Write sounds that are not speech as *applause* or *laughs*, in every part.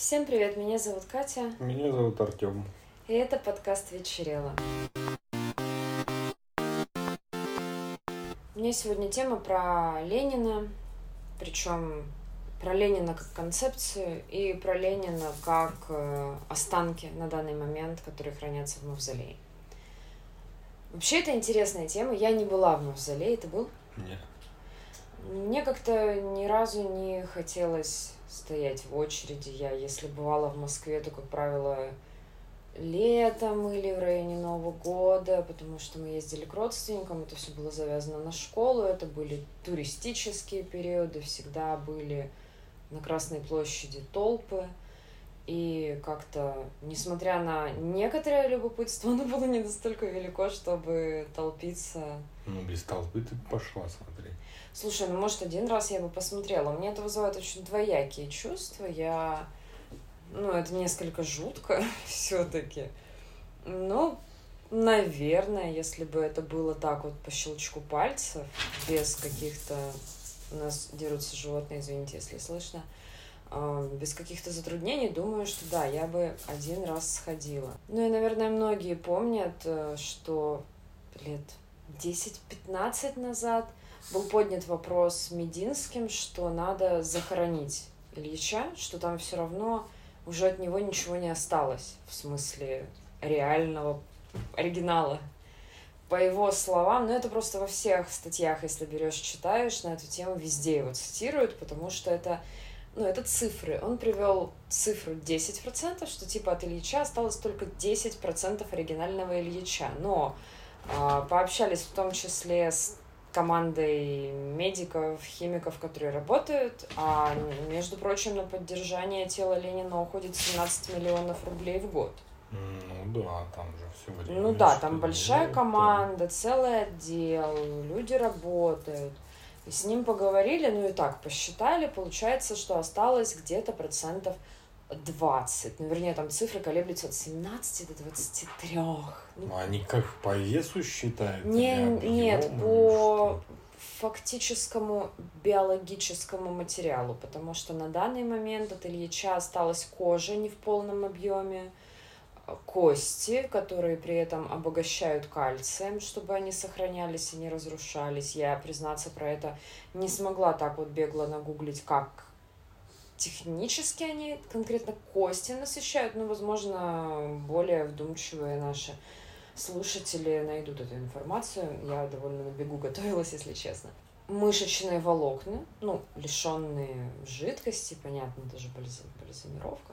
Всем привет, меня зовут Катя. Меня зовут Артем. И это подкаст «Вечерело». У меня сегодня тема про Ленина, причем про Ленина как концепцию и про Ленина как э, останки на данный момент, которые хранятся в мавзолее. Вообще это интересная тема. Я не была в мавзолее. Ты был? Нет. Мне как-то ни разу не хотелось стоять в очереди. Я, если бывала в Москве, то, как правило, летом или в районе Нового года, потому что мы ездили к родственникам, это все было завязано на школу, это были туристические периоды, всегда были на Красной площади толпы. И как-то, несмотря на некоторое любопытство, оно было не настолько велико, чтобы толпиться. Ну, без толпы ты пошла, смотри. Слушай, ну может один раз я бы посмотрела. Мне это вызывает очень двоякие чувства. Я, ну это несколько жутко *laughs* все-таки. Ну, наверное, если бы это было так вот по щелчку пальцев, без каких-то... У нас дерутся животные, извините, если слышно. Без каких-то затруднений, думаю, что да, я бы один раз сходила. Ну и, наверное, многие помнят, э, что лет 10-15 назад был поднят вопрос с Мединским, что надо захоронить Ильича, что там все равно уже от него ничего не осталось, в смысле реального оригинала. По его словам, ну это просто во всех статьях, если берешь, читаешь на эту тему, везде его цитируют, потому что это, ну, это цифры. Он привел цифру 10%, что типа от Ильича осталось только 10% оригинального Ильича. Но э, пообщались в том числе с командой медиков, химиков, которые работают, а, между прочим, на поддержание тела Ленина уходит 17 миллионов рублей в год. Ну да, там же все время. Ну да, там большая команда, целый отдел, люди работают. И с ним поговорили, ну и так, посчитали, получается, что осталось где-то процентов 20. Ну, вернее, там цифры колеблются от 17 до 23. Ну, ну они как по весу считают? Не, нет, по фактическому биологическому материалу, потому что на данный момент от Ильича осталась кожа не в полном объеме, кости, которые при этом обогащают кальцием, чтобы они сохранялись и не разрушались. Я, признаться, про это не смогла так вот бегло нагуглить, как технически они конкретно кости насыщают, но, возможно, более вдумчивые наши слушатели найдут эту информацию. Я довольно на бегу готовилась, если честно. Мышечные волокна, ну, лишенные жидкости, понятно, даже бальзамировка.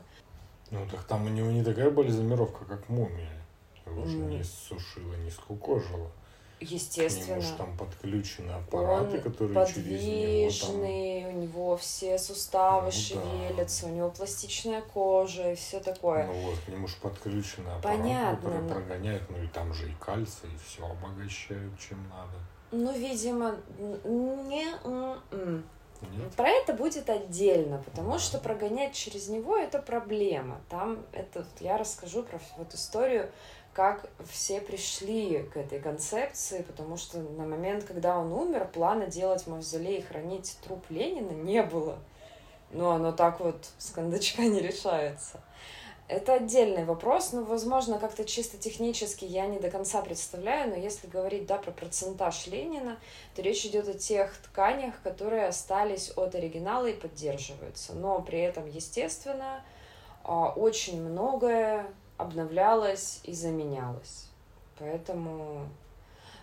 Ну, так там у него не такая бальзамировка, как мумия. Его же не сушила, не скукожила. Естественно. К там подключены аппараты, он которые подвижный, через него там... у него все суставы ну, шевелятся, да. у него пластичная кожа и все такое. Ну вот, к нему же подключены аппараты, Понятно, которые но... прогоняют, ну и там же и кальций, и все обогащают, чем надо. Ну, видимо, не... Нет? Про это будет отдельно, потому что прогонять через него это проблема. Там это я расскажу про вот историю как все пришли к этой концепции, потому что на момент, когда он умер, плана делать мавзолей и хранить труп Ленина не было. Но оно так вот с кондачка не решается. Это отдельный вопрос, но, возможно, как-то чисто технически я не до конца представляю, но если говорить, да, про процентаж Ленина, то речь идет о тех тканях, которые остались от оригинала и поддерживаются. Но при этом, естественно, а, очень многое обновлялась и заменялась. Поэтому,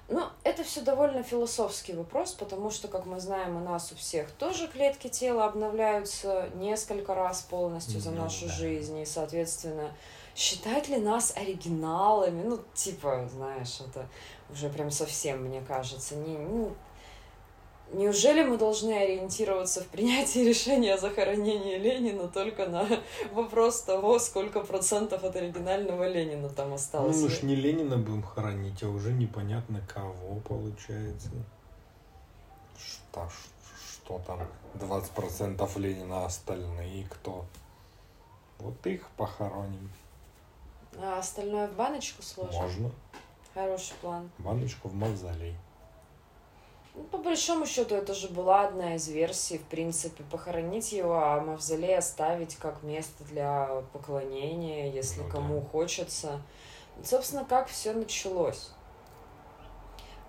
ну, это все довольно философский вопрос, потому что, как мы знаем, у нас у всех тоже клетки тела обновляются несколько раз полностью за нашу жизнь, и, соответственно, считать ли нас оригиналами, ну, типа, знаешь, это уже прям совсем, мне кажется, не, ну, Неужели мы должны ориентироваться в принятии *laughs* решения о захоронении Ленина только на вопрос того, сколько процентов от оригинального Ленина там осталось? Ну, мы ж не Ленина будем хоронить, а уже непонятно кого получается. Что, что там 20% Ленина, а остальные кто? Вот их похороним. А остальное в баночку сложим? Можно. Хороший план. Баночку в мавзолей. Ну, по большому счету, это же была одна из версий, в принципе, похоронить его, а мавзолей оставить как место для поклонения, если ну, кому да. хочется. Собственно, как все началось.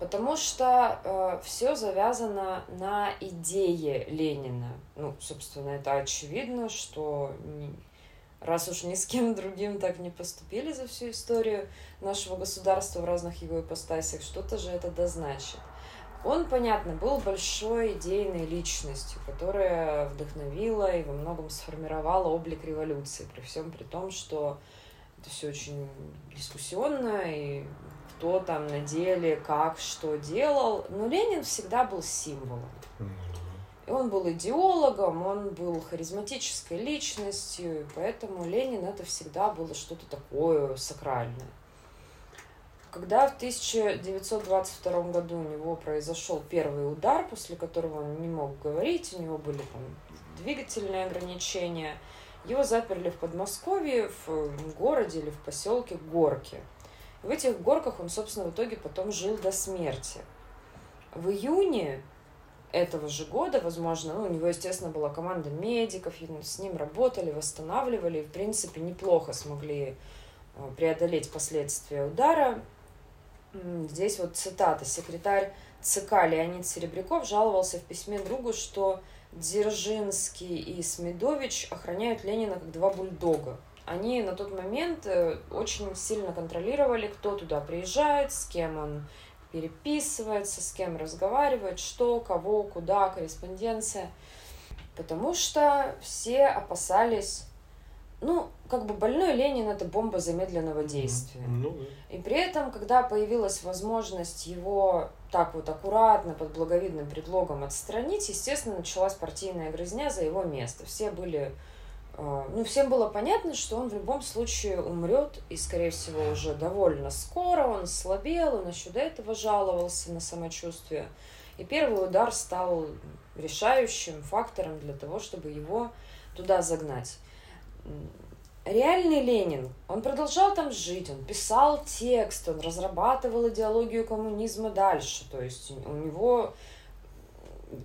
Потому что э, все завязано на идее Ленина. Ну, собственно, это очевидно, что не, раз уж ни с кем другим так не поступили за всю историю нашего государства в разных его ипостасях, что-то же это дозначит. Он, понятно, был большой идейной личностью, которая вдохновила и во многом сформировала облик революции, при всем при том, что это все очень дискуссионно, и кто там на деле, как, что делал. Но Ленин всегда был символом. И он был идеологом, он был харизматической личностью, и поэтому Ленин это всегда было что-то такое сакральное. Когда в 1922 году у него произошел первый удар, после которого он не мог говорить, у него были там двигательные ограничения, его заперли в Подмосковье, в городе или в поселке Горки. В этих горках он, собственно, в итоге потом жил до смерти. В июне этого же года, возможно, ну, у него, естественно, была команда медиков, с ним работали, восстанавливали, и, в принципе, неплохо смогли э, преодолеть последствия удара. Здесь вот цитата. Секретарь ЦК Леонид Серебряков жаловался в письме другу, что Дзержинский и Смедович охраняют Ленина как два бульдога они на тот момент э, очень сильно контролировали, кто туда приезжает, с кем он переписывается, с кем разговаривает, что, кого, куда, корреспонденция. Потому что все опасались, ну, как бы больной Ленин это бомба замедленного действия. Ну, И при этом, когда появилась возможность его так вот аккуратно, под благовидным предлогом отстранить, естественно, началась партийная грызня за его место. Все были а, ну, всем было понятно, что он в любом случае умрет, и, скорее всего, уже довольно скоро. Он слабел, он еще до этого жаловался на самочувствие. И первый удар стал решающим фактором для того, чтобы его туда загнать. Реальный Ленин, он продолжал там жить, он писал текст, он разрабатывал идеологию коммунизма дальше. То есть у него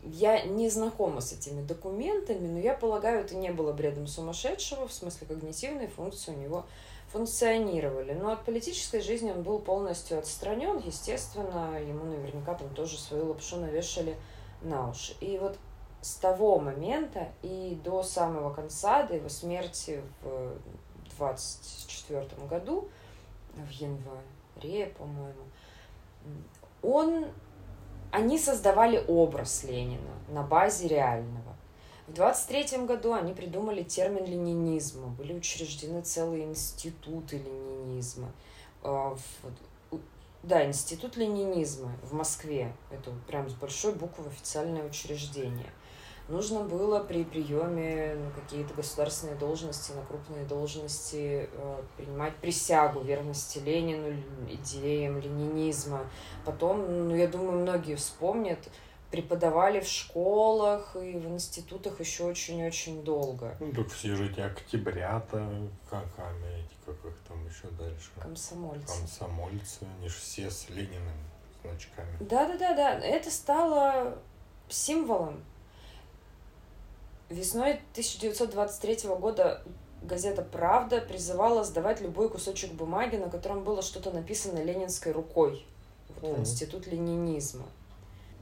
я не знакома с этими документами, но я полагаю, это не было бредом сумасшедшего, в смысле когнитивные функции у него функционировали. Но от политической жизни он был полностью отстранен, естественно, ему наверняка там тоже свою лапшу навешали на уши. И вот с того момента и до самого конца, до его смерти в 24 году, в январе, по-моему, он они создавали образ Ленина на базе реального. В 23 году они придумали термин ленинизма, были учреждены целые институты ленинизма. А, да, институт ленинизма в Москве. Это прям с большой буквы официальное учреждение нужно было при приеме на какие-то государственные должности, на крупные должности э, принимать присягу верности Ленину, идеям ленинизма. Потом, ну, я думаю, многие вспомнят, преподавали в школах и в институтах еще очень-очень долго. Ну, так все же эти октябрята, как эти, как их там еще дальше? Комсомольцы. Комсомольцы, они же все с Лениным значками. Да-да-да-да, это стало символом Весной 1923 года газета «Правда» призывала сдавать любой кусочек бумаги, на котором было что-то написано ленинской рукой. Вот, mm-hmm. Институт ленинизма.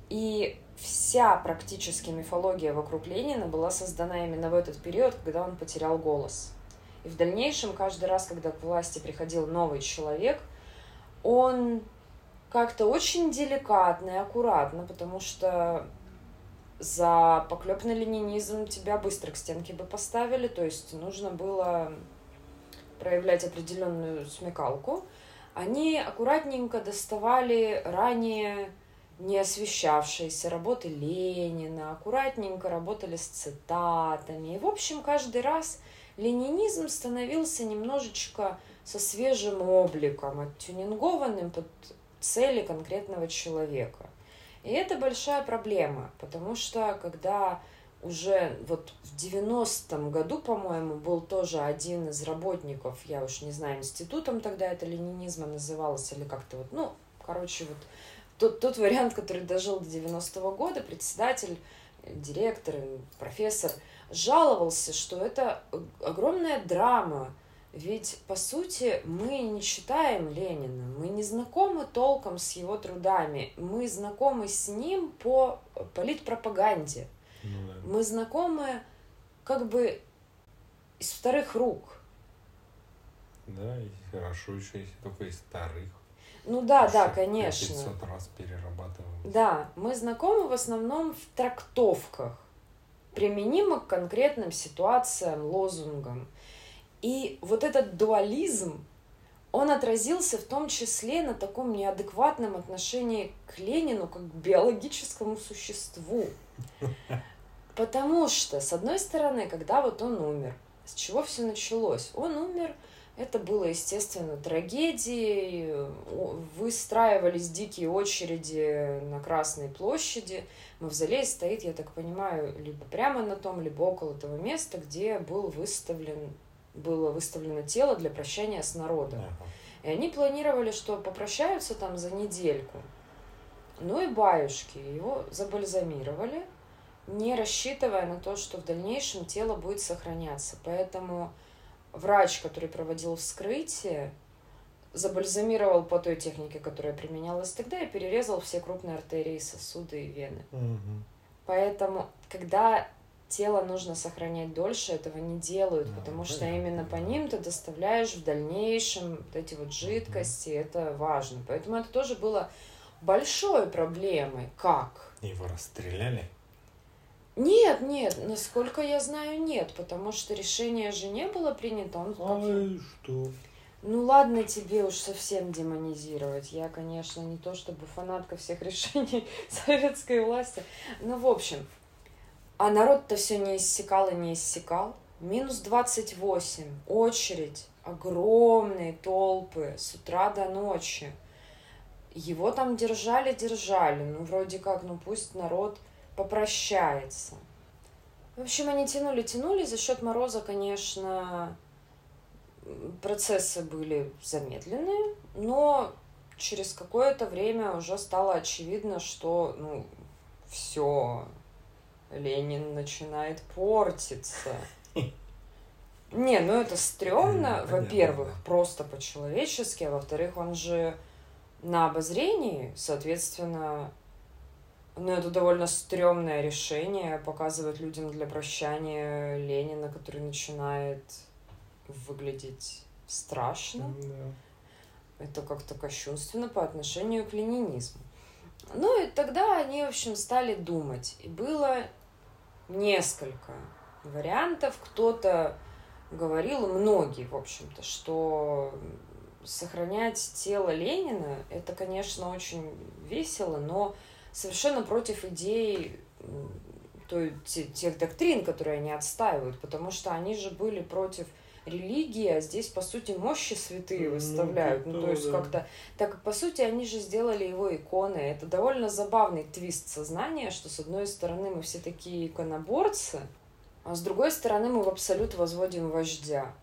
И вся практически мифология вокруг Ленина была создана именно в этот период, когда он потерял голос. И в дальнейшем, каждый раз, когда к власти приходил новый человек, он как-то очень деликатно и аккуратно, потому что за поклепный ленинизм тебя быстро к стенке бы поставили, то есть нужно было проявлять определенную смекалку. Они аккуратненько доставали ранее не освещавшиеся работы Ленина, аккуратненько работали с цитатами. И, в общем, каждый раз ленинизм становился немножечко со свежим обликом, оттюнингованным под цели конкретного человека. И это большая проблема, потому что когда уже вот в 90-м году, по-моему, был тоже один из работников, я уж не знаю, институтом тогда это ленинизма называлось или как-то вот, ну, короче, вот тот, тот вариант, который дожил до 90-го года, председатель, директор, профессор, жаловался, что это огромная драма, ведь, по сути, мы не читаем Ленина, мы не знакомы толком с его трудами, мы знакомы с ним по политпропаганде. Ну, да. Мы знакомы как бы из вторых рук. Да, и хорошо еще, если только из вторых. Ну да, да, конечно. 500 раз перерабатываем. Да, мы знакомы в основном в трактовках, применимо к конкретным ситуациям, лозунгам. И вот этот дуализм, он отразился в том числе на таком неадекватном отношении к Ленину как к биологическому существу. *laughs* Потому что, с одной стороны, когда вот он умер, с чего все началось? Он умер, это было, естественно, трагедией, выстраивались дикие очереди на Красной площади. Мавзолей стоит, я так понимаю, либо прямо на том, либо около того места, где был выставлен, было выставлено тело для прощания с народом. И они планировали, что попрощаются там за недельку. Ну и баюшки его забальзамировали, не рассчитывая на то, что в дальнейшем тело будет сохраняться. Поэтому врач, который проводил вскрытие, забальзамировал по той технике, которая применялась тогда, и перерезал все крупные артерии, сосуды и вены. Угу. Поэтому, когда тело нужно сохранять дольше, этого не делают, а, потому что именно по ним ты доставляешь в дальнейшем вот эти вот жидкости, угу. это важно. Поэтому это тоже было большой проблемой. Как? Его расстреляли? Нет, нет, насколько я знаю, нет, потому что решение же не было принято. Он а что? Ну ладно тебе уж совсем демонизировать. Я, конечно, не то чтобы фанатка всех *laughs* решений советской власти. Ну, в общем, а народ-то все не иссякал и не иссякал. Минус 28, очередь, огромные толпы с утра до ночи. Его там держали, держали. Ну, вроде как, ну пусть народ попрощается. В общем, они тянули, тянули. За счет мороза, конечно, процессы были замедлены, но через какое-то время уже стало очевидно, что ну, все, Ленин начинает портиться. Не, ну это стрёмно, во-первых, просто по-человечески, а во-вторых, он же на обозрении, соответственно, ну, это довольно стрёмное решение показывать людям для прощания Ленина, который начинает выглядеть страшно. Да. Это как-то кощунственно по отношению к ленинизму. Ну и тогда они, в общем, стали думать. И было несколько вариантов. Кто-то говорил, многие, в общем-то, что сохранять тело Ленина, это, конечно, очень весело, но совершенно против идей той, тех доктрин, которые они отстаивают, потому что они же были против религии, а здесь, по сути, мощи святые ну, выставляют. Ну, ну то есть да. как-то... Так, по сути, они же сделали его иконы. Это довольно забавный твист сознания, что, с одной стороны, мы все такие иконоборцы, а с другой стороны, мы в абсолют возводим вождя.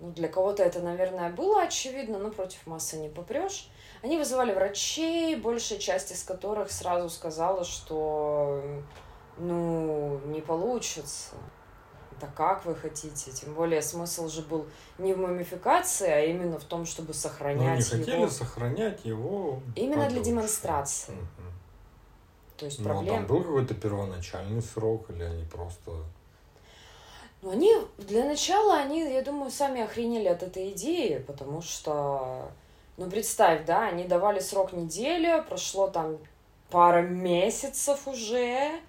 Ну, для кого-то это, наверное, было очевидно, но против массы не попрешь. Они вызывали врачей, большая часть из которых сразу сказала, что ну, не получится. Да как вы хотите? Тем более смысл же был не в мумификации, а именно в том, чтобы сохранять его. они хотели сохранять его. Именно для демонстрации. Угу. То есть ну, проблем... а там был какой-то первоначальный срок, или они просто... Ну, они, для начала, они, я думаю, сами охренели от этой идеи, потому что ну, представь, да, они давали срок недели, прошло там пара месяцев уже,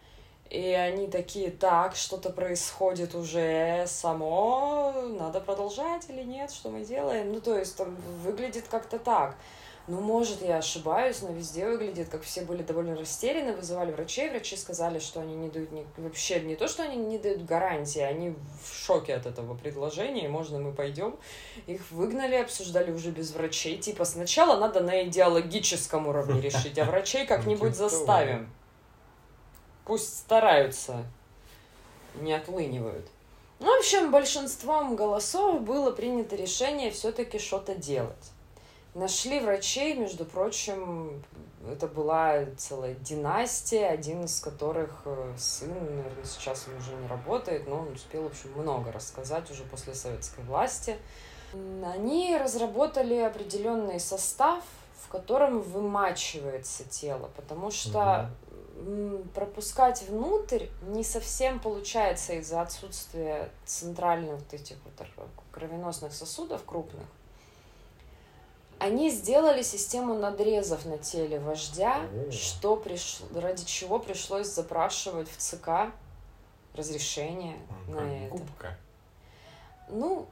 и они такие, так, что-то происходит уже само, надо продолжать или нет, что мы делаем? Ну, то есть там выглядит как-то так. Ну, может, я ошибаюсь, но везде выглядит, как все были довольно растеряны, вызывали врачей, врачи сказали, что они не дают ни... вообще не то, что они не дают гарантии, они в шоке от этого предложения, можно мы пойдем. Их выгнали, обсуждали уже без врачей, типа сначала надо на идеологическом уровне решить, а врачей как-нибудь заставим. Пусть стараются, не отлынивают. Ну, в общем, большинством голосов было принято решение все-таки что-то делать. Нашли врачей, между прочим, это была целая династия, один из которых э, сын, наверное, сейчас он уже не работает, но он успел, в общем, много рассказать уже после советской власти. Они разработали определенный состав, в котором вымачивается тело, потому что угу. Пропускать внутрь не совсем получается из-за отсутствия центральных вот этих вот кровеносных сосудов крупных они сделали систему надрезов на теле вождя, что приш... ради чего пришлось запрашивать в ЦК разрешение а, на это. Губка. Ну,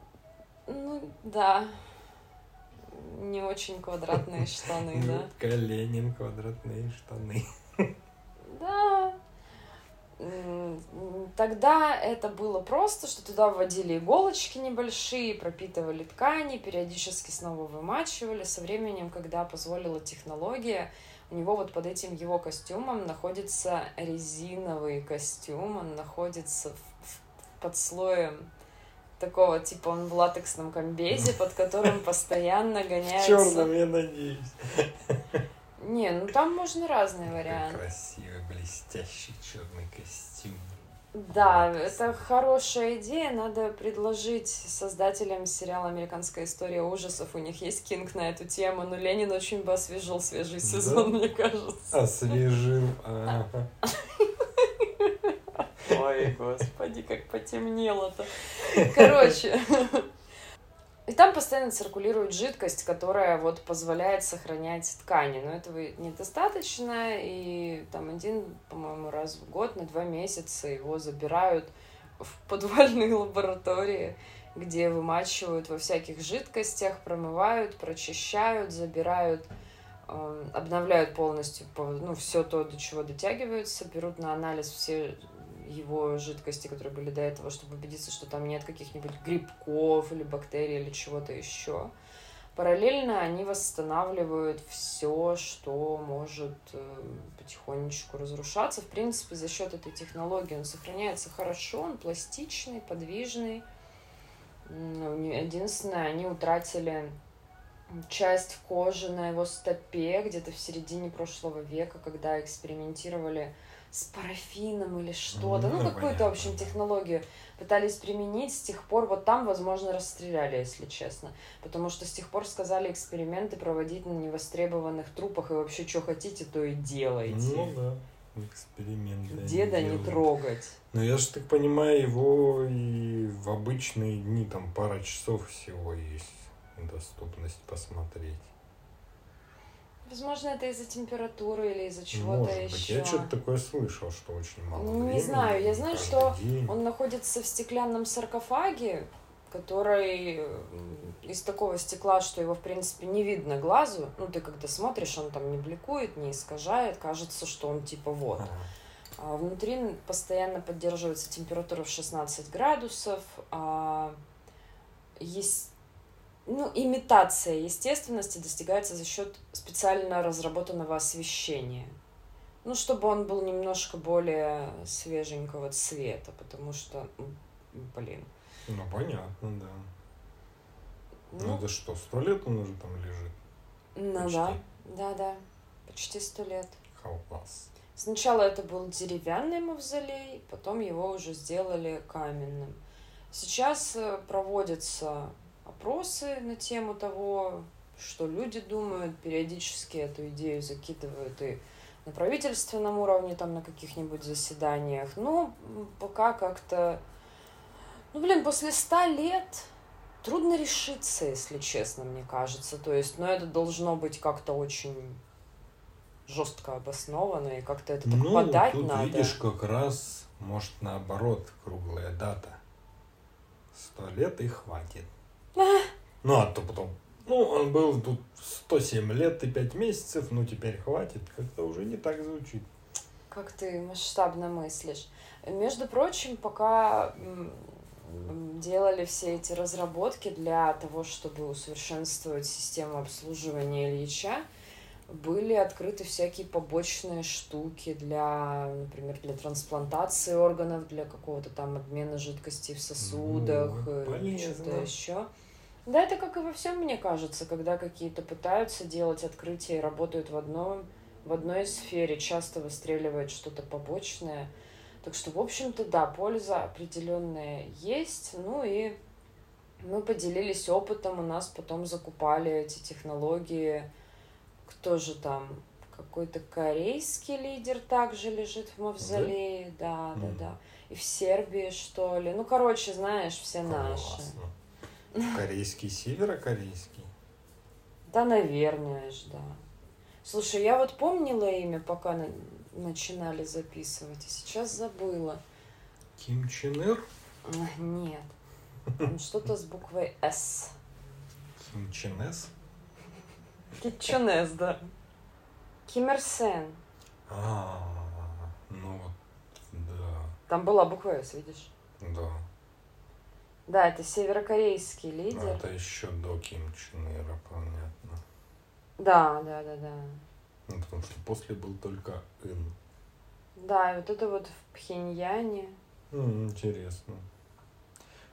ну да. Не очень квадратные *laughs* штаны, да. Калинин квадратные штаны. Да, Тогда это было просто, что туда вводили иголочки небольшие, пропитывали ткани, периодически снова вымачивали. Со временем, когда позволила технология, у него вот под этим его костюмом находится резиновый костюм, он находится в, в, под слоем такого, типа он в латексном комбезе, под которым *laughs* постоянно гоняется... Черным, я надеюсь. Не, ну там можно разные варианты. Красивый, блестящий черный костюм. Да, это хорошая идея. Надо предложить создателям сериала «Американская история ужасов». У них есть кинг на эту тему, но Ленин очень бы освежил свежий сезон, да? мне кажется. Освежил, ага. Ой, господи, как потемнело-то. Короче, и там постоянно циркулирует жидкость, которая вот позволяет сохранять ткани. Но этого недостаточно, и там один, по-моему, раз в год на два месяца его забирают в подвальные *laughs* лаборатории, где вымачивают во всяких жидкостях, промывают, прочищают, забирают, э, обновляют полностью ну, все то, до чего дотягиваются, берут на анализ все его жидкости, которые были до этого, чтобы убедиться, что там нет каких-нибудь грибков или бактерий или чего-то еще. Параллельно они восстанавливают все, что может э, потихонечку разрушаться. В принципе, за счет этой технологии он сохраняется хорошо, он пластичный, подвижный. Единственное, они утратили часть кожи на его стопе где-то в середине прошлого века, когда экспериментировали с парафином или что-то. Ну, ну какую-то, в общем, технологию пытались применить. С тех пор вот там, возможно, расстреляли, если честно. Потому что с тех пор сказали эксперименты проводить на невостребованных трупах. И вообще, что хотите, то и делайте. Ну да. Эксперименты. Деда не трогать. Ну, я же так понимаю, его и в обычные дни там пара часов всего есть доступность посмотреть. Возможно, это из-за температуры или из-за чего-то еще. Я что-то такое слышал, что очень мало ну, времени. Не знаю, я знаю, что день. он находится в стеклянном саркофаге, который из такого стекла, что его, в принципе, не видно глазу. Ну, ты когда смотришь, он там не бликует, не искажает, кажется, что он типа вот. Ага. А внутри постоянно поддерживается температура в 16 градусов. А есть ну, имитация естественности достигается за счет специально разработанного освещения. Ну, чтобы он был немножко более свеженького цвета, потому что, блин. Ну, понятно, да. Ну, ну это что, сто лет он уже там лежит? Ну почти. да, да, да, почти сто лет. Колбас. Сначала это был деревянный мавзолей, потом его уже сделали каменным. Сейчас э, проводится опросы на тему того, что люди думают, периодически эту идею закидывают и на правительственном уровне, там на каких-нибудь заседаниях. Ну, пока как-то... Ну, блин, после ста лет трудно решиться, если честно, мне кажется. То есть, ну, это должно быть как-то очень жестко обосновано, и как-то это так ну, подать тут надо. видишь, как раз, может, наоборот, круглая дата. Сто лет и хватит. Ну, а то потом, ну, он был тут 107 лет и 5 месяцев, ну, теперь хватит. Как-то уже не так звучит. Как ты масштабно мыслишь. Между прочим, пока делали все эти разработки для того, чтобы усовершенствовать систему обслуживания Ильича, были открыты всякие побочные штуки для, например, для трансплантации органов, для какого-то там обмена жидкостей в сосудах, ну, что-то еще. Да, это как и во всем, мне кажется, когда какие-то пытаются делать открытия и работают в одном, в одной сфере, часто выстреливает что-то побочное. Так что, в общем-то, да, польза определенная есть. Ну и мы поделились опытом, у нас потом закупали эти технологии. Кто же там? Какой-то корейский лидер также лежит в мавзолее. Да, да, да. да. И в Сербии, что ли. Ну, короче, знаешь, все Классно. наши. Корейский, северокорейский? Да, наверное ж, да. Слушай, я вот помнила имя, пока на... начинали записывать, и сейчас забыла. Ким Чен Ир? Нет. Что-то с буквой С. Ким Чен С? Ким Чен С, да. Ким Ир Сен. А, ну вот, да. Там была буква С, видишь? Да. Да, это северокорейский лидер. А это еще до Ким Чен Ира, понятно. Да, да, да, да. Ну, потому что после был только Ин. Да, и вот это вот в Пхеньяне. Mm, интересно.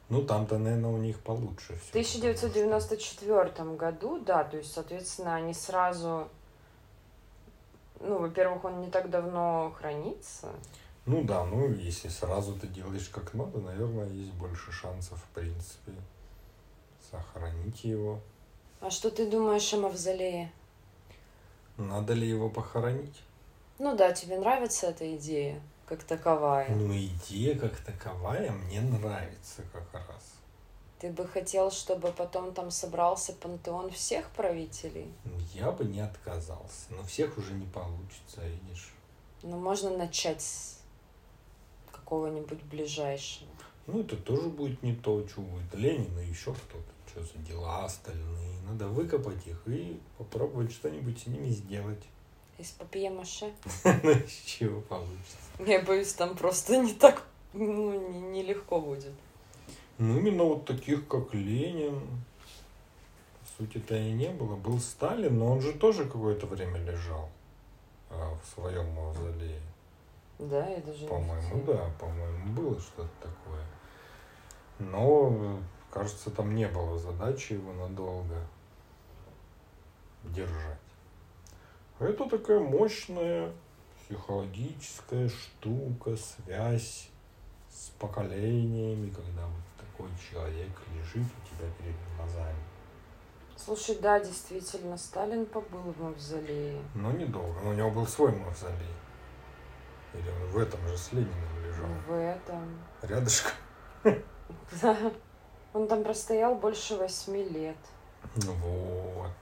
Ну, там-то, наверное, у них получше все. В 1994 что... году, да, то есть, соответственно, они сразу... Ну, во-первых, он не так давно хранится. Ну да, ну если сразу ты делаешь как надо, наверное, есть больше шансов, в принципе, сохранить его. А что ты думаешь о мавзолее? Надо ли его похоронить? Ну да, тебе нравится эта идея? как таковая. Ну, идея как таковая мне нравится как раз. Ты бы хотел, чтобы потом там собрался пантеон всех правителей? Ну, я бы не отказался, но всех уже не получится, видишь. Ну, можно начать с какого-нибудь ближайшего. Ну, это тоже будет не то, что будет Ленин и еще кто-то. Что за дела остальные. Надо выкопать их и попробовать что-нибудь с ними сделать. Из папье-маше? *laughs* Ну, из чего получится? Я боюсь, там просто не так, ну, нелегко не будет. Ну, именно вот таких, как Ленин, по сути-то и не было. Был Сталин, но он же тоже какое-то время лежал а, в своем мавзолее. Да, я даже По-моему, да, по-моему, было что-то такое. Но, кажется, там не было задачи его надолго держать. Это такая мощная психологическая штука, связь с поколениями, когда вот такой человек лежит у тебя перед глазами. Слушай, да, действительно, Сталин побыл в мавзолее. Но недолго, но у него был свой мавзолей. Или он в этом же с Лениным лежал? В этом. Рядышком? Да. Он там простоял больше восьми лет. Ну вот.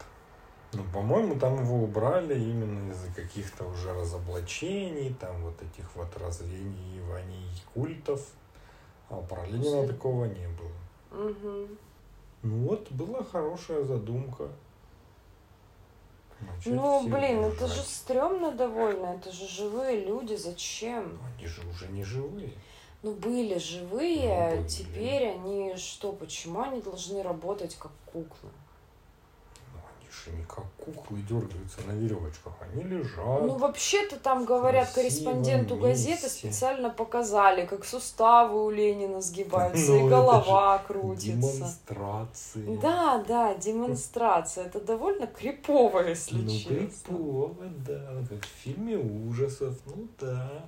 Ну, по-моему, там его убрали именно из-за каких-то уже разоблачений, там вот этих вот развеиваний культов. А про Ленина такого не было. Угу. Ну вот, была хорошая задумка. Начать ну, блин, держать. это же стрёмно довольно, это же живые люди, зачем? Ну, они же уже не живые. Ну, были живые, ну, были. теперь они что, почему они должны работать как куклы? Они как куклы дергаются на веревочках. Они лежат. Ну, вообще-то там, говорят, корреспонденту газеты специально показали, как суставы у Ленина сгибаются, ну, и голова крутится. Демонстрация. Да, да, демонстрация. Это довольно крипово, если ну, честно. крипово, да. Как в фильме ужасов. Ну, да.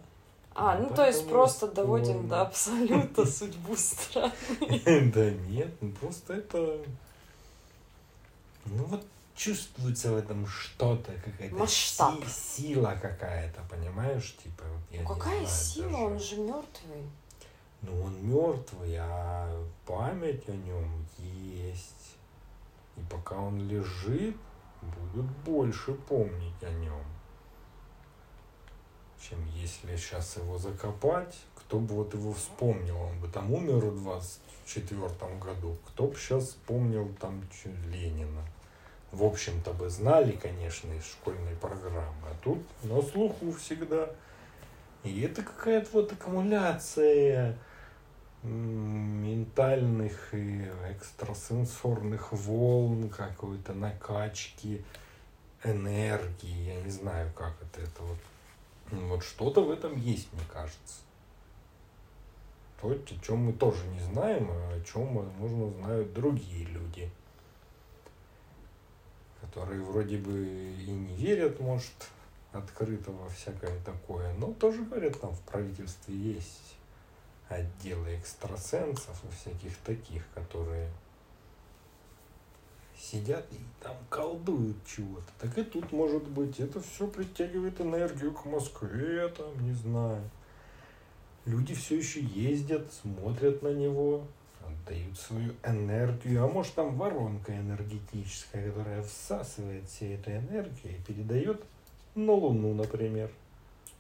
А, ну, ну то есть просто доводим до абсолюта судьбу страны. *laughs* Да нет, ну просто это... Ну вот чувствуется в этом что-то, какая-то Масштаб. Си- сила какая-то, понимаешь? Типа, я ну, какая знаю, сила? Даже. Он же мертвый. Ну, он мертвый, а память о нем есть. И пока он лежит, будут больше помнить о нем. Чем если сейчас его закопать, кто бы вот его вспомнил, он бы там умер в 24 году, кто бы сейчас вспомнил там Ленина в общем-то бы знали, конечно, из школьной программы, а тут на слуху всегда. И это какая-то вот аккумуляция ментальных и экстрасенсорных волн, какой-то накачки энергии, я не знаю, как это, это вот, вот что-то в этом есть, мне кажется. То, о чем мы тоже не знаем, а о чем, возможно, знают другие люди – которые вроде бы и не верят, может, открыто во всякое такое, но тоже говорят, там в правительстве есть отделы экстрасенсов и всяких таких, которые сидят и там колдуют чего-то. Так и тут может быть. Это все притягивает энергию к Москве, там, не знаю. Люди все еще ездят, смотрят на него, отдают свою энергию. А может там воронка энергетическая, которая всасывает все эту энергию и передает на Луну, например.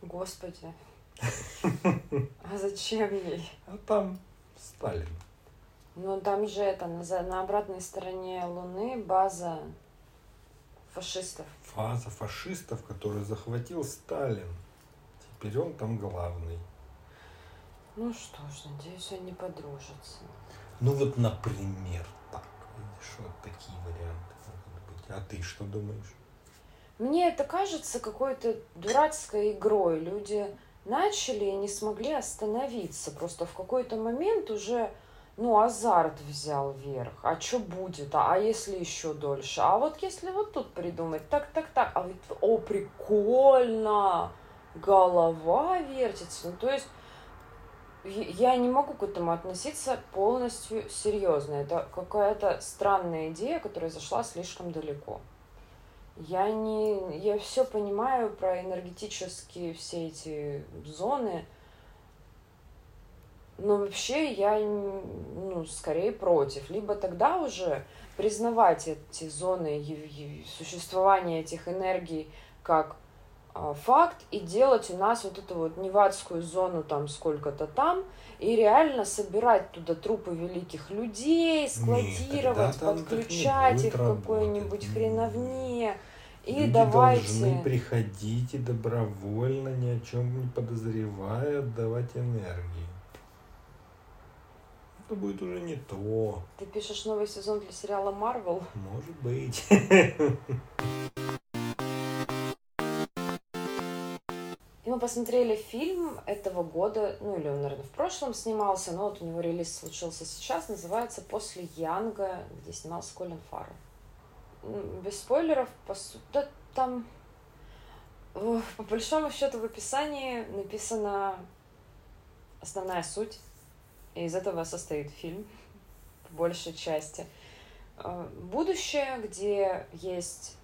Господи. А зачем ей? А там Сталин. Ну, там же это, на, на обратной стороне Луны база фашистов. Фаза фашистов, который захватил Сталин. Теперь он там главный. Ну что ж, надеюсь, они подружатся. Ну вот, например, так. Видишь, вот такие варианты могут быть. А ты что думаешь? Мне это кажется какой-то дурацкой игрой. Люди начали и не смогли остановиться. Просто в какой-то момент уже ну, азарт взял верх. А что будет? А, а если еще дольше? А вот если вот тут придумать, так, так, так, а вот, о, прикольно, голова вертится. Ну, то есть я не могу к этому относиться полностью серьезно. Это какая-то странная идея, которая зашла слишком далеко. Я не, я все понимаю про энергетические все эти зоны, но вообще я, ну, скорее против. Либо тогда уже признавать эти зоны существования этих энергий как факт и делать у нас вот эту вот невадскую зону там сколько-то там и реально собирать туда трупы великих людей, складировать, Нет, подключать их в какой-нибудь хреновне. И Люди давайте... должны приходить и добровольно, ни о чем не подозревая, отдавать энергии. Это будет уже не то. Ты пишешь новый сезон для сериала Марвел? Может быть. *laughs* мы посмотрели фильм этого года, ну или он, наверное, в прошлом снимался, но вот у него релиз случился сейчас, называется «После Янга», где снимался Колин Фаррелл без спойлеров, по сути, да, там по большому счету в описании написана основная суть, и из этого состоит фильм, *laughs* по большей части. А, будущее, где есть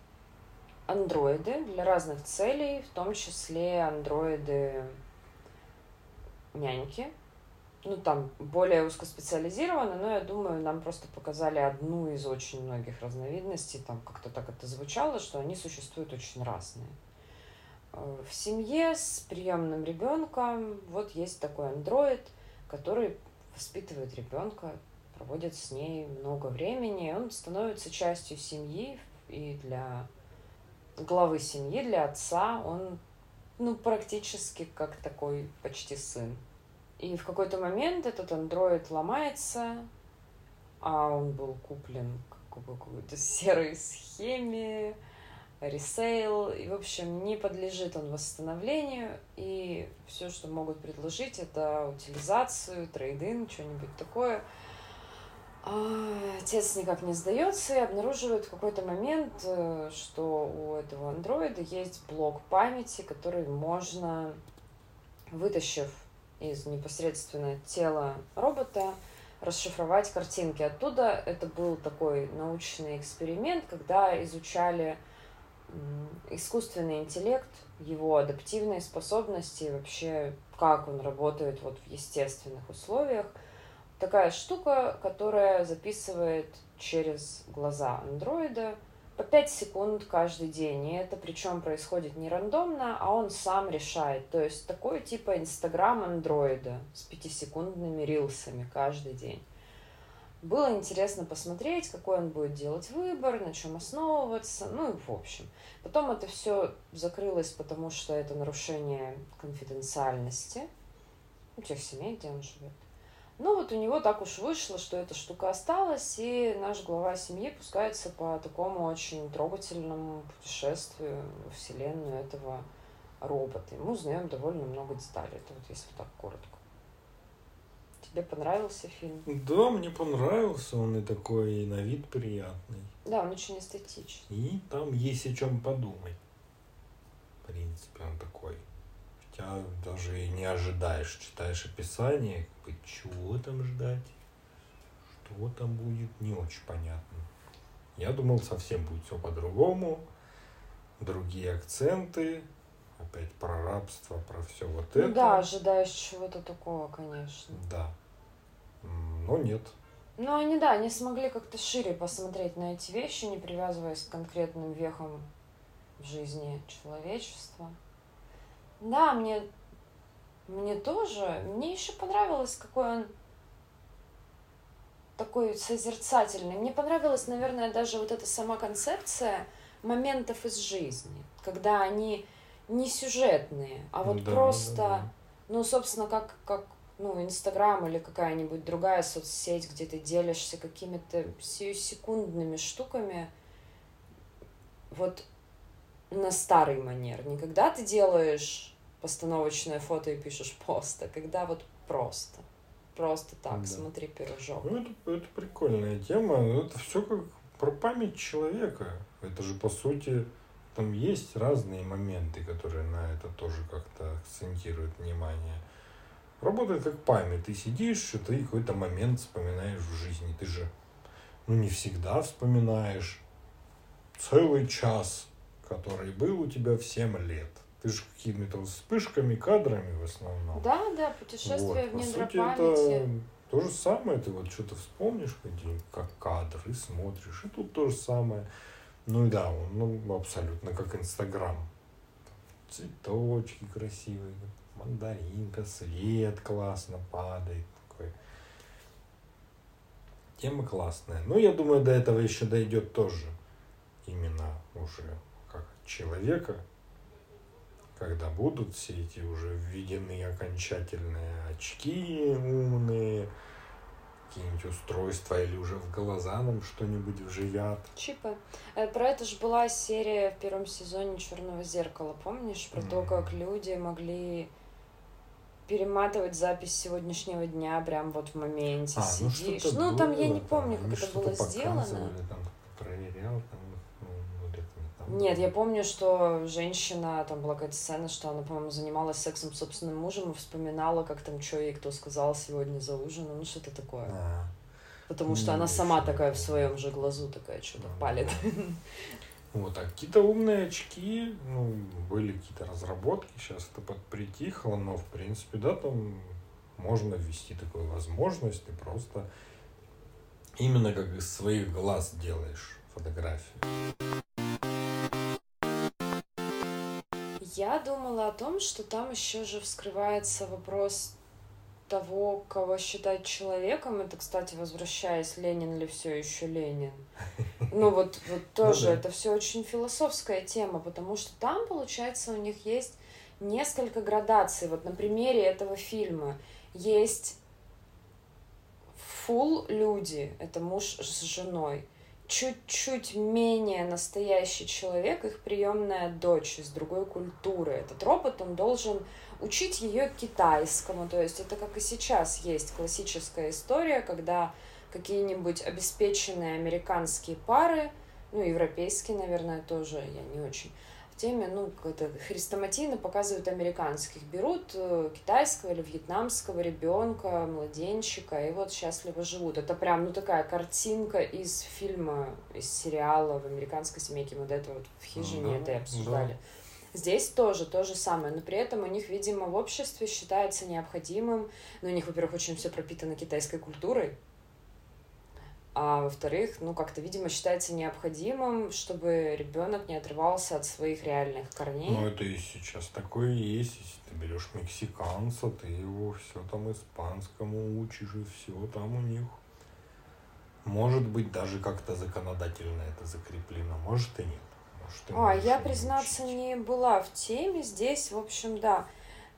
андроиды для разных целей, в том числе андроиды няньки, ну, там, более узкоспециализировано, но я думаю, нам просто показали одну из очень многих разновидностей, там как-то так это звучало, что они существуют очень разные. Э, в семье с приемным ребенком вот есть такой андроид, который воспитывает ребенка, проводит с ней много времени, он становится частью семьи, и для главы семьи, для отца он ну, практически как такой почти сын. И в какой-то момент этот андроид ломается, а он был куплен как бы какой-то серой схеме, ресейл, и, в общем, не подлежит он восстановлению, и все, что могут предложить, это утилизацию, трейдинг, что-нибудь такое. А отец никак не сдается и обнаруживает в какой-то момент, э, что у этого андроида есть блок памяти, который можно, вытащив из непосредственно тела робота расшифровать картинки. Оттуда это был такой научный эксперимент, когда изучали искусственный интеллект, его адаптивные способности, вообще как он работает вот в естественных условиях. Такая штука, которая записывает через глаза андроида по 5 секунд каждый день. И это причем происходит не рандомно, а он сам решает. То есть такой типа Инстаграм андроида с пятисекундными рилсами каждый день. Было интересно посмотреть, какой он будет делать выбор, на чем основываться, ну и в общем. Потом это все закрылось, потому что это нарушение конфиденциальности у тех семей, где он живет. Ну вот у него так уж вышло, что эта штука осталась, и наш глава семьи пускается по такому очень трогательному путешествию во вселенную этого робота. И мы узнаем довольно много деталей. Это вот если так коротко. Тебе понравился фильм? Да, мне понравился. Он и такой и на вид приятный. Да, он очень эстетичный. И там есть о чем подумать. В принципе, он такой. Хотя даже и не ожидаешь, читаешь описание, как бы, чего там ждать, что там будет, не очень понятно. Я думал, совсем будет все по-другому, другие акценты, опять про рабство, про все вот ну, это. Да, ожидаешь чего-то такого, конечно. Да. Но нет. Ну, они, да, они смогли как-то шире посмотреть на эти вещи, не привязываясь к конкретным вехам в жизни человечества. Да, мне, мне тоже. Мне еще понравилось, какой он такой созерцательный. Мне понравилась, наверное, даже вот эта сама концепция моментов из жизни, когда они не сюжетные, а вот да, просто, да, да. ну, собственно, как, как ну, Инстаграм или какая-нибудь другая соцсеть, где ты делишься какими-то сиюсекундными штуками, вот на старый манер. Не когда ты делаешь постановочное фото и пишешь пост, а когда вот просто. Просто так, да. смотри пирожок. Ну, это, это прикольная тема. Это все как про память человека. Это же, по сути, там есть разные моменты, которые на это тоже как-то акцентируют внимание. Работает как память. Ты сидишь, и ты какой-то момент вспоминаешь в жизни. Ты же, ну, не всегда вспоминаешь целый час, который был у тебя в 7 лет. Ты же какими-то вспышками, кадрами в основном. Да, да, путешествие вот. в недра памяти. Это то же самое, ты вот что-то вспомнишь, как кадр, и смотришь, и тут то же самое. Ну и да, он ну, абсолютно как Инстаграм. Цветочки красивые, мандаринка, свет классно падает. Такой. Тема классная. Ну, я думаю, до этого еще дойдет тоже. Именно уже человека, когда будут все эти уже введены окончательные очки умные, какие-нибудь устройства или уже в глаза нам что-нибудь вживят. Чипы. Э, про это же была серия в первом сезоне Черного зеркала, помнишь? Про mm-hmm. то, как люди могли перематывать запись сегодняшнего дня прям вот в моменте а, ну сидишь. Ну, ну там я не помню, как это было сделано. Там, там нет, я помню, что женщина, там была какая-то сцена, что она, по-моему, занималась сексом с собственным мужем и вспоминала, как там, что ей кто сказал сегодня за ужином, ну что-то такое. А, Потому что она сама такая в своем же глазу такая что-то палит. Вот, а какие-то умные очки, ну, были какие-то разработки, сейчас это подпритихло, но, в принципе, да, там можно ввести такую возможность, ты просто именно как из своих глаз делаешь фотографию. Я думала о том, что там еще же вскрывается вопрос того, кого считать человеком. Это, кстати, возвращаясь, Ленин ли все еще Ленин. Ну вот, вот *laughs* ну тоже, это все очень философская тема, потому что там, получается, у них есть несколько градаций. Вот на примере этого фильма есть фул люди, это муж с женой чуть-чуть менее настоящий человек, их приемная дочь из другой культуры. Этот робот, он должен учить ее китайскому. То есть это как и сейчас есть классическая история, когда какие-нибудь обеспеченные американские пары, ну, европейские, наверное, тоже, я не очень в теме, ну, это хрестоматийно показывают американских. Берут э, китайского или вьетнамского ребенка, младенчика, и вот счастливо живут. Это прям, ну, такая картинка из фильма, из сериала в американской семейке. Мы до этого вот в хижине да, это и обсуждали. Да. Здесь тоже то же самое, но при этом у них, видимо, в обществе считается необходимым, ну, у них, во-первых, очень все пропитано китайской культурой, а во-вторых, ну, как-то, видимо, считается необходимым, чтобы ребенок не отрывался от своих реальных корней. Ну, это и сейчас такое есть. Если ты берешь мексиканца, ты его все там испанскому учишь, и все там у них. Может быть, даже как-то законодательно это закреплено, может и нет. Может, а, я, признаться, учить. не была в теме. Здесь, в общем, да.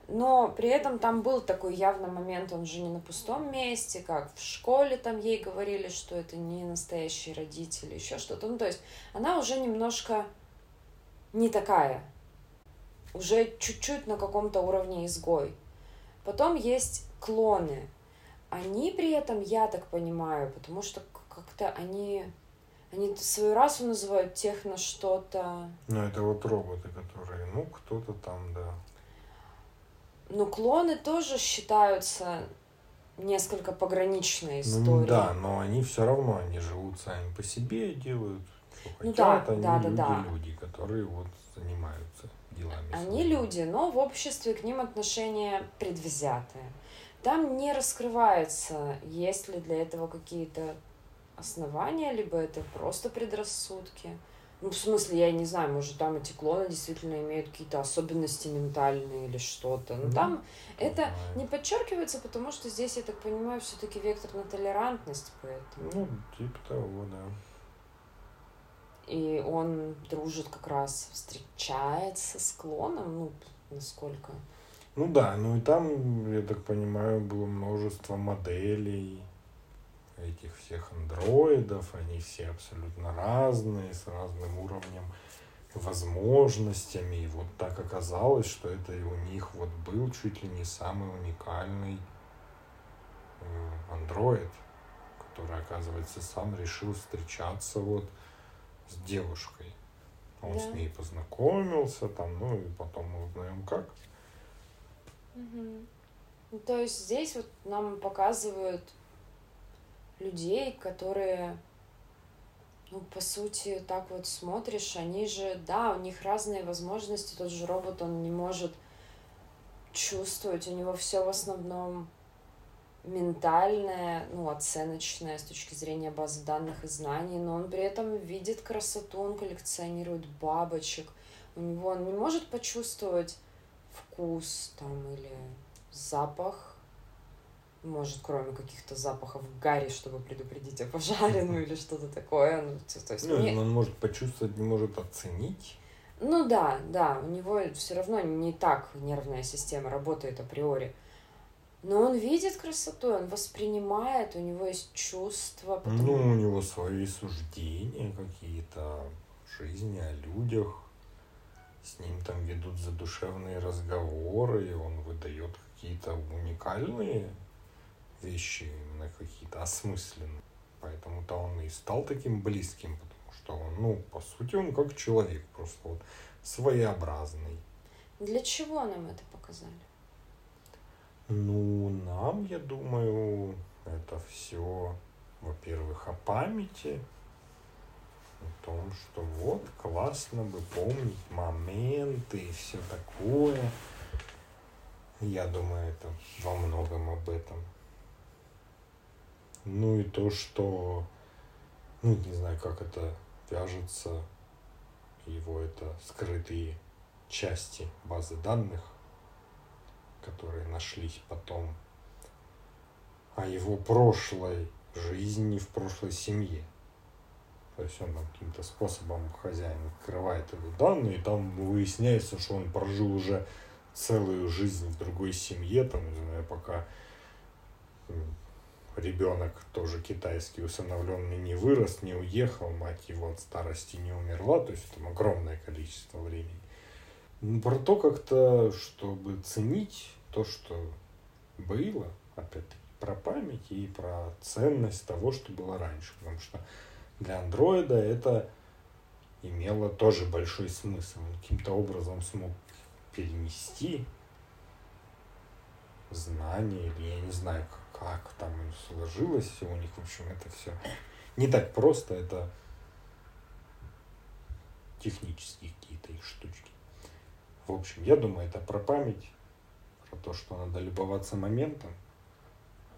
Но при этом там был такой явный момент, он же не на пустом месте, как в школе там ей говорили, что это не настоящие родители, еще что-то. Ну, то есть она уже немножко не такая, уже чуть-чуть на каком-то уровне изгой. Потом есть клоны. они при этом, я так понимаю, потому что как-то они, они свою расу называют техно что-то. Ну, это вот роботы, которые, ну, кто-то там, да. Ну, клоны тоже считаются несколько пограничной историей. Ну, да, но они все равно, они живут сами по себе, делают, что ну, хотят. Да, они да, люди, да, да. люди, которые вот занимаются делами. Они своими. люди, но в обществе к ним отношения предвзятые. Там не раскрывается, есть ли для этого какие-то основания, либо это просто предрассудки. Ну, в смысле, я не знаю, может, там эти клоны действительно имеют какие-то особенности ментальные или что-то. Но ну, там это знаю. не подчеркивается, потому что здесь, я так понимаю, все-таки вектор на толерантность, поэтому. Ну, типа того, да. И он дружит как раз, встречается с клоном, ну, насколько. Ну да, ну и там, я так понимаю, было множество моделей этих всех андроидов, они все абсолютно разные, с разным уровнем возможностями. И вот так оказалось, что это у них вот был чуть ли не самый уникальный э, андроид, который, оказывается, сам решил встречаться вот с девушкой. Он да. с ней познакомился, там, ну и потом мы узнаем как. Угу. то есть здесь вот нам показывают людей, которые, ну, по сути, так вот смотришь, они же, да, у них разные возможности, тот же робот, он не может чувствовать, у него все в основном ментальное, ну, оценочное с точки зрения базы данных и знаний, но он при этом видит красоту, он коллекционирует бабочек, у него он не может почувствовать вкус там или запах, может, кроме каких-то запахов гари, чтобы предупредить о пожаре, ну или что-то такое. Ну, то есть ну, мне... он может почувствовать, не может оценить. Ну да, да, у него все равно не так нервная система работает априори. Но он видит красоту, он воспринимает, у него есть чувства. Потому... Ну, у него свои суждения какие-то жизни, о людях с ним там ведут задушевные разговоры, и он выдает какие-то уникальные вещи, именно какие-то осмысленные. Поэтому-то он и стал таким близким, потому что он, ну, по сути, он как человек, просто вот своеобразный. Для чего нам это показали? Ну, нам, я думаю, это все, во-первых, о памяти, о том, что вот классно бы помнить моменты и все такое. Я думаю, это во многом об этом. Ну и то, что, ну не знаю, как это вяжется, его это скрытые части базы данных, которые нашлись потом, о его прошлой жизни в прошлой семье. То есть он каким-то способом хозяин открывает его данные, и там выясняется, что он прожил уже целую жизнь в другой семье, там, не знаю, пока ребенок тоже китайский усыновленный не вырос, не уехал, мать его от старости не умерла, то есть там огромное количество времени. Ну, про то как-то, чтобы ценить то, что было, опять-таки, про память и про ценность того, что было раньше. Потому что для андроида это имело тоже большой смысл. Он каким-то образом смог перенести знания, или я не знаю, как, как там сложилось все у них. В общем, это все не так просто, это технические какие-то их штучки. В общем, я думаю, это про память, про то, что надо любоваться моментом,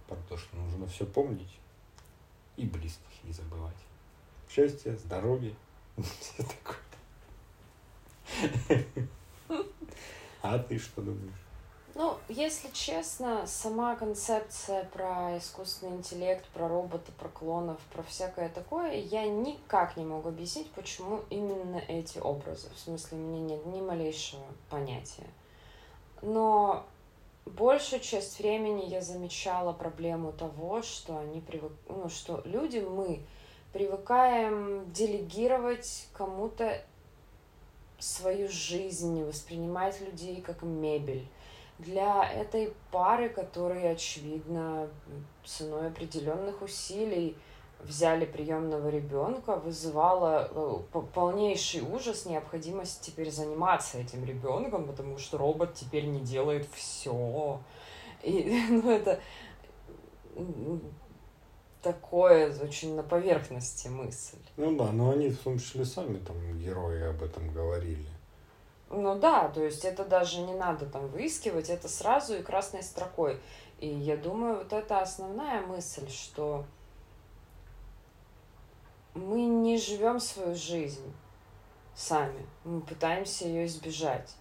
про то, что нужно все помнить и близких не забывать счастья, здоровья, *laughs* все такое. *laughs* А ты что думаешь? Ну, если честно, сама концепция про искусственный интеллект, про робота, про клонов, про всякое такое, я никак не могу объяснить, почему именно эти образы. В смысле, у меня нет ни малейшего понятия. Но большую часть времени я замечала проблему того, что они привык... ну, что люди, мы привыкаем делегировать кому-то свою жизнь, воспринимать людей как мебель. Для этой пары, которые, очевидно, ценой определенных усилий взяли приемного ребенка, вызывало э, полнейший ужас, необходимость теперь заниматься этим ребенком, потому что робот теперь не делает все. И *laughs* ну, это такое очень на поверхности мысль. Ну да, но они в том числе сами там герои об этом говорили. Ну да, то есть это даже не надо там выискивать, это сразу и красной строкой. И я думаю, вот это основная мысль, что мы не живем свою жизнь сами, мы пытаемся ее избежать.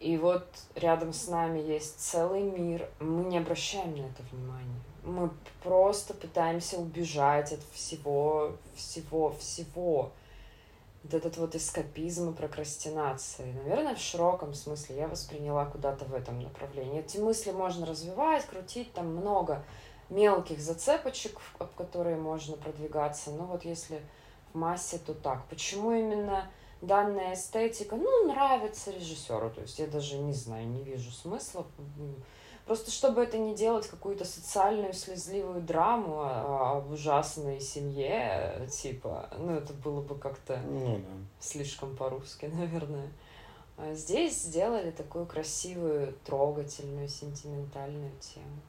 И вот рядом с нами есть целый мир, мы не обращаем на это внимания. Мы просто пытаемся убежать от всего, всего, всего вот этот вот эскапизм и прокрастинация. Наверное, в широком смысле я восприняла куда-то в этом направлении. Эти мысли можно развивать, крутить, там много мелких зацепочек, об которые можно продвигаться. Но вот если в массе, то так. Почему именно данная эстетика, ну, нравится режиссеру, то есть я даже не знаю, не вижу смысла Просто чтобы это не делать какую-то социальную слезливую драму об ужасной семье, типа, ну, это было бы как-то ну, да. слишком по-русски, *laughs* наверное. А здесь сделали такую красивую, трогательную, сентиментальную тему.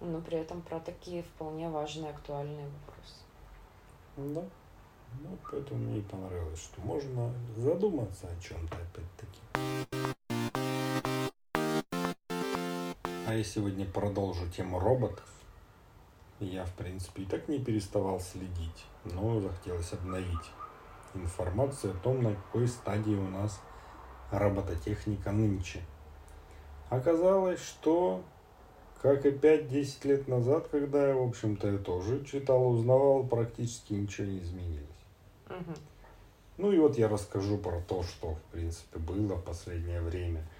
Но при этом про такие вполне важные, актуальные вопросы. Да. Ну, поэтому мне и понравилось, что можно задуматься о чем-то опять-таки. Я сегодня продолжу тему роботов. Я, в принципе, и так не переставал следить, но захотелось обновить информацию о том, на какой стадии у нас робототехника нынче. Оказалось, что, как и 5-10 лет назад, когда я, в общем-то, я тоже читал, узнавал, практически ничего не изменилось. Угу. Ну и вот я расскажу про то, что, в принципе, было в последнее время –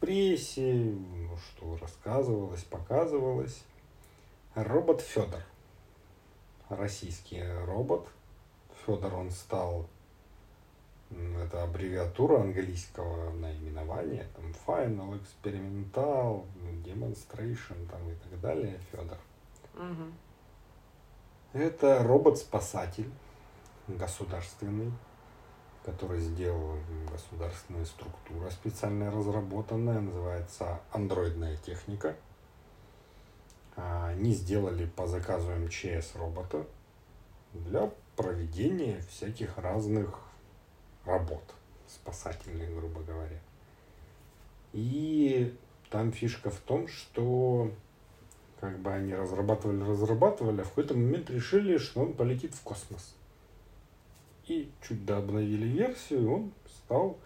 прессе, ну, что рассказывалось, показывалось. Робот Федор. Российский робот. Федор он стал это аббревиатура английского наименования, там Final, Experimental, Demonstration там и так далее, Федор. Угу. Это робот-спасатель государственный, который сделала государственная структура специально разработанная, называется андроидная техника. Они сделали по заказу МЧС робота для проведения всяких разных работ, спасательных, грубо говоря. И там фишка в том, что как бы они разрабатывали, разрабатывали, а в какой-то момент решили, что он полетит в космос и чуть дообновили версию, он стал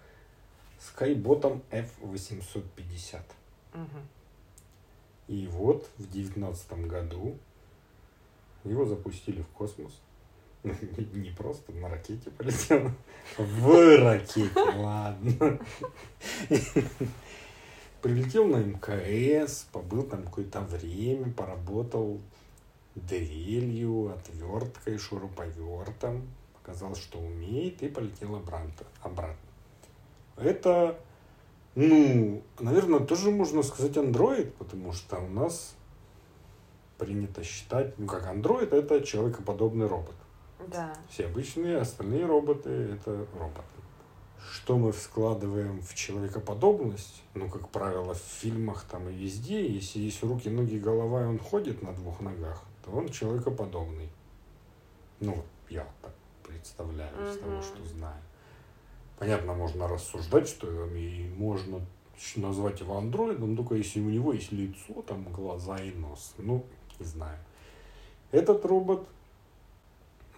Skyботом F850. Угу. И вот в девятнадцатом году его запустили в космос. *laughs* Не просто на ракете полетел, в ракете, ладно. Прилетел на МКС, побыл там какое-то время, поработал дрелью, отверткой, шуруповертом, показал, что умеет, и полетел обратно. обратно. Это, ну, наверное, тоже можно сказать Android, потому что у нас принято считать, ну как Android это человекоподобный робот. Да. Все обычные остальные роботы это роботы. Что мы складываем в человекоподобность, ну, как правило, в фильмах там и везде, если есть руки, ноги, голова, и он ходит на двух ногах, то он человекоподобный. Ну, я так представляю, из того, что знаю. Понятно, можно рассуждать, что и можно назвать его андроидом, только если у него есть лицо, там глаза и нос. Ну, не знаю. Этот робот,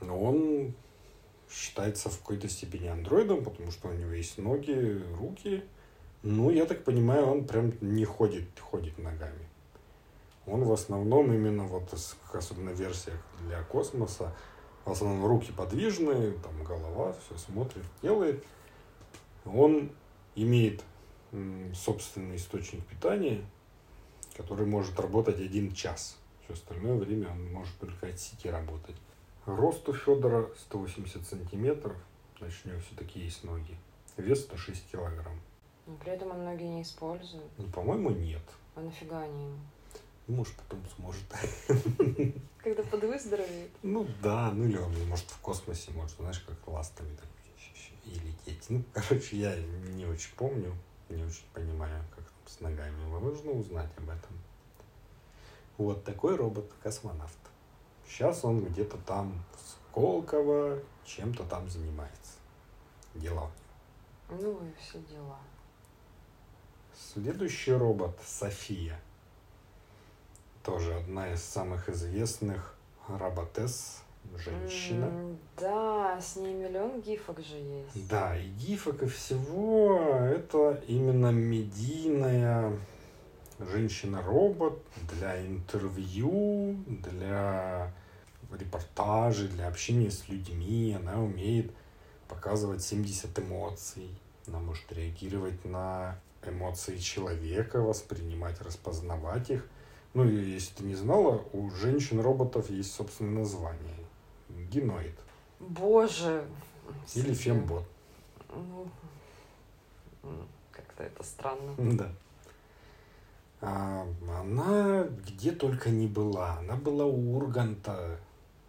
он считается в какой-то степени андроидом, потому что у него есть ноги, руки. Ну, я так понимаю, он прям не ходит, ходит ногами. Он в основном именно вот, особенно в версиях для космоса, в основном руки подвижные, там голова, все смотрит, делает. Он имеет собственный источник питания, который может работать один час. Все остальное время он может только от сети работать. Рост у Федора 180 сантиметров, значит, у него все-таки есть ноги. Вес 106 килограмм. Но при этом многие не используют. Ну, по-моему, нет. А нафига они ему? Может, потом сможет. Когда подвыздоровеет. Ну да, ну или он, может, в космосе, может, знаешь, как ластами так и лететь. Ну, короче, я не очень помню, не очень понимаю, как с ногами. Нужно узнать об этом. Вот такой робот-космонавт. Сейчас он где-то там в Сколково чем-то там занимается. Дела. Ну и все дела. Следующий робот София. Тоже одна из самых известных роботес женщина. Mm, да, с ней миллион гифок же есть. Да, и гифок, и всего. Это именно медийная женщина-робот для интервью, для репортажей, для общения с людьми. Она умеет показывать 70 эмоций. Она может реагировать на эмоции человека, воспринимать, распознавать их. Ну и если ты не знала, у женщин-роботов есть собственное название. Геноид. Боже. Или фембот. Ну, как-то это странно. Да. А, она где только не была. Она была у Урганта